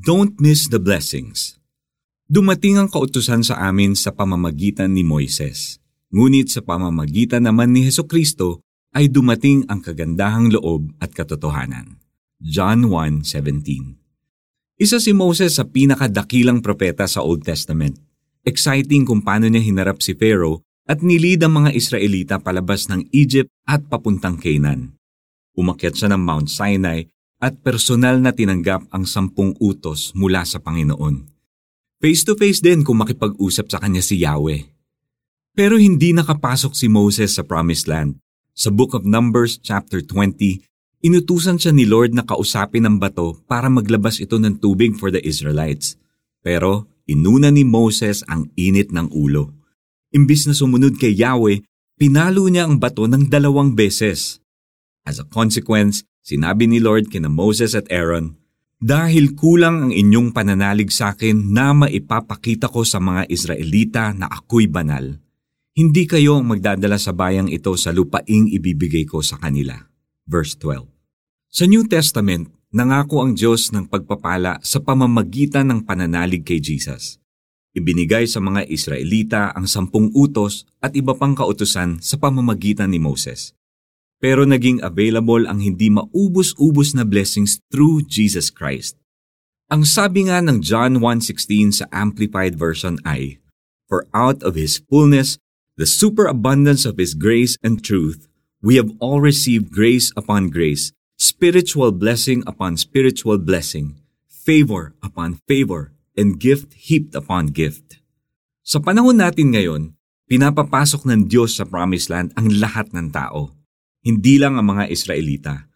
Don't miss the blessings. Dumating ang kautusan sa amin sa pamamagitan ni Moises. Ngunit sa pamamagitan naman ni Heso Kristo ay dumating ang kagandahang loob at katotohanan. John 1.17 Isa si Moses sa pinakadakilang propeta sa Old Testament. Exciting kung paano niya hinarap si Pharaoh at nilid ang mga Israelita palabas ng Egypt at papuntang Canaan. Umakyat siya ng Mount Sinai at personal na tinanggap ang sampung utos mula sa Panginoon. Face-to-face din kung makipag-usap sa kanya si Yahweh. Pero hindi nakapasok si Moses sa Promised Land. Sa Book of Numbers chapter 20, inutusan siya ni Lord na kausapin ang bato para maglabas ito ng tubig for the Israelites. Pero inuna ni Moses ang init ng ulo. Imbis na sumunod kay Yahweh, pinalo niya ang bato ng dalawang beses. As a consequence, sinabi ni Lord kina Moses at Aaron, Dahil kulang ang inyong pananalig sa akin na maipapakita ko sa mga Israelita na ako'y banal, hindi kayo ang magdadala sa bayang ito sa lupaing ibibigay ko sa kanila. Verse 12 Sa New Testament, nangako ang Diyos ng pagpapala sa pamamagitan ng pananalig kay Jesus. Ibinigay sa mga Israelita ang sampung utos at iba pang kautusan sa pamamagitan ni Moses pero naging available ang hindi maubos-ubos na blessings through Jesus Christ. Ang sabi nga ng John 1.16 sa Amplified Version ay, For out of His fullness, the superabundance of His grace and truth, we have all received grace upon grace, spiritual blessing upon spiritual blessing, favor upon favor, and gift heaped upon gift. Sa panahon natin ngayon, pinapapasok ng Diyos sa Promised Land ang lahat ng tao hindi lang ang mga Israelita.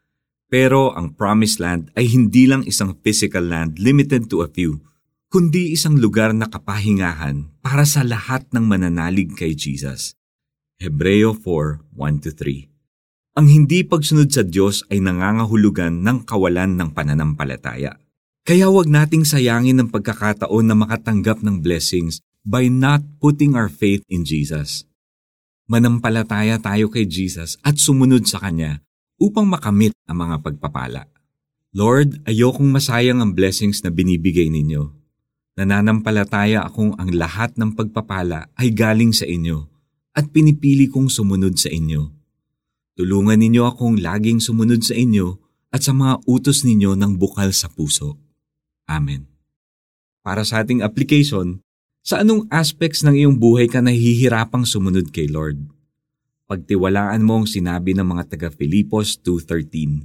Pero ang Promised Land ay hindi lang isang physical land limited to a few, kundi isang lugar na kapahingahan para sa lahat ng mananalig kay Jesus. Hebreo 4:1-3 Ang hindi pagsunod sa Diyos ay nangangahulugan ng kawalan ng pananampalataya. Kaya huwag nating sayangin ang pagkakataon na makatanggap ng blessings by not putting our faith in Jesus manampalataya tayo kay Jesus at sumunod sa Kanya upang makamit ang mga pagpapala. Lord, ayokong masayang ang blessings na binibigay ninyo. Nananampalataya akong ang lahat ng pagpapala ay galing sa inyo at pinipili kong sumunod sa inyo. Tulungan ninyo akong laging sumunod sa inyo at sa mga utos ninyo ng bukal sa puso. Amen. Para sa ating application, sa anong aspects ng iyong buhay ka nahihirapang sumunod kay Lord? Pagtiwalaan mo ang sinabi ng mga taga Filipos 2.13,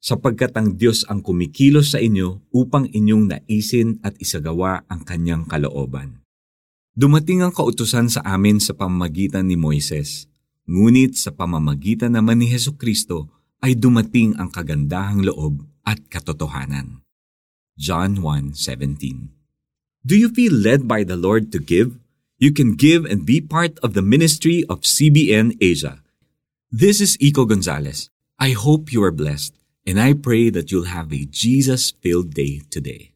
sapagkat ang Diyos ang kumikilos sa inyo upang inyong naisin at isagawa ang kanyang kalooban. Dumating ang kautusan sa amin sa pamamagitan ni Moises, ngunit sa pamamagitan naman ni Heso Kristo ay dumating ang kagandahang loob at katotohanan. John 1.17 Do you feel led by the Lord to give? You can give and be part of the ministry of CBN Asia. This is Iko Gonzalez. I hope you are blessed, and I pray that you'll have a Jesus filled day today.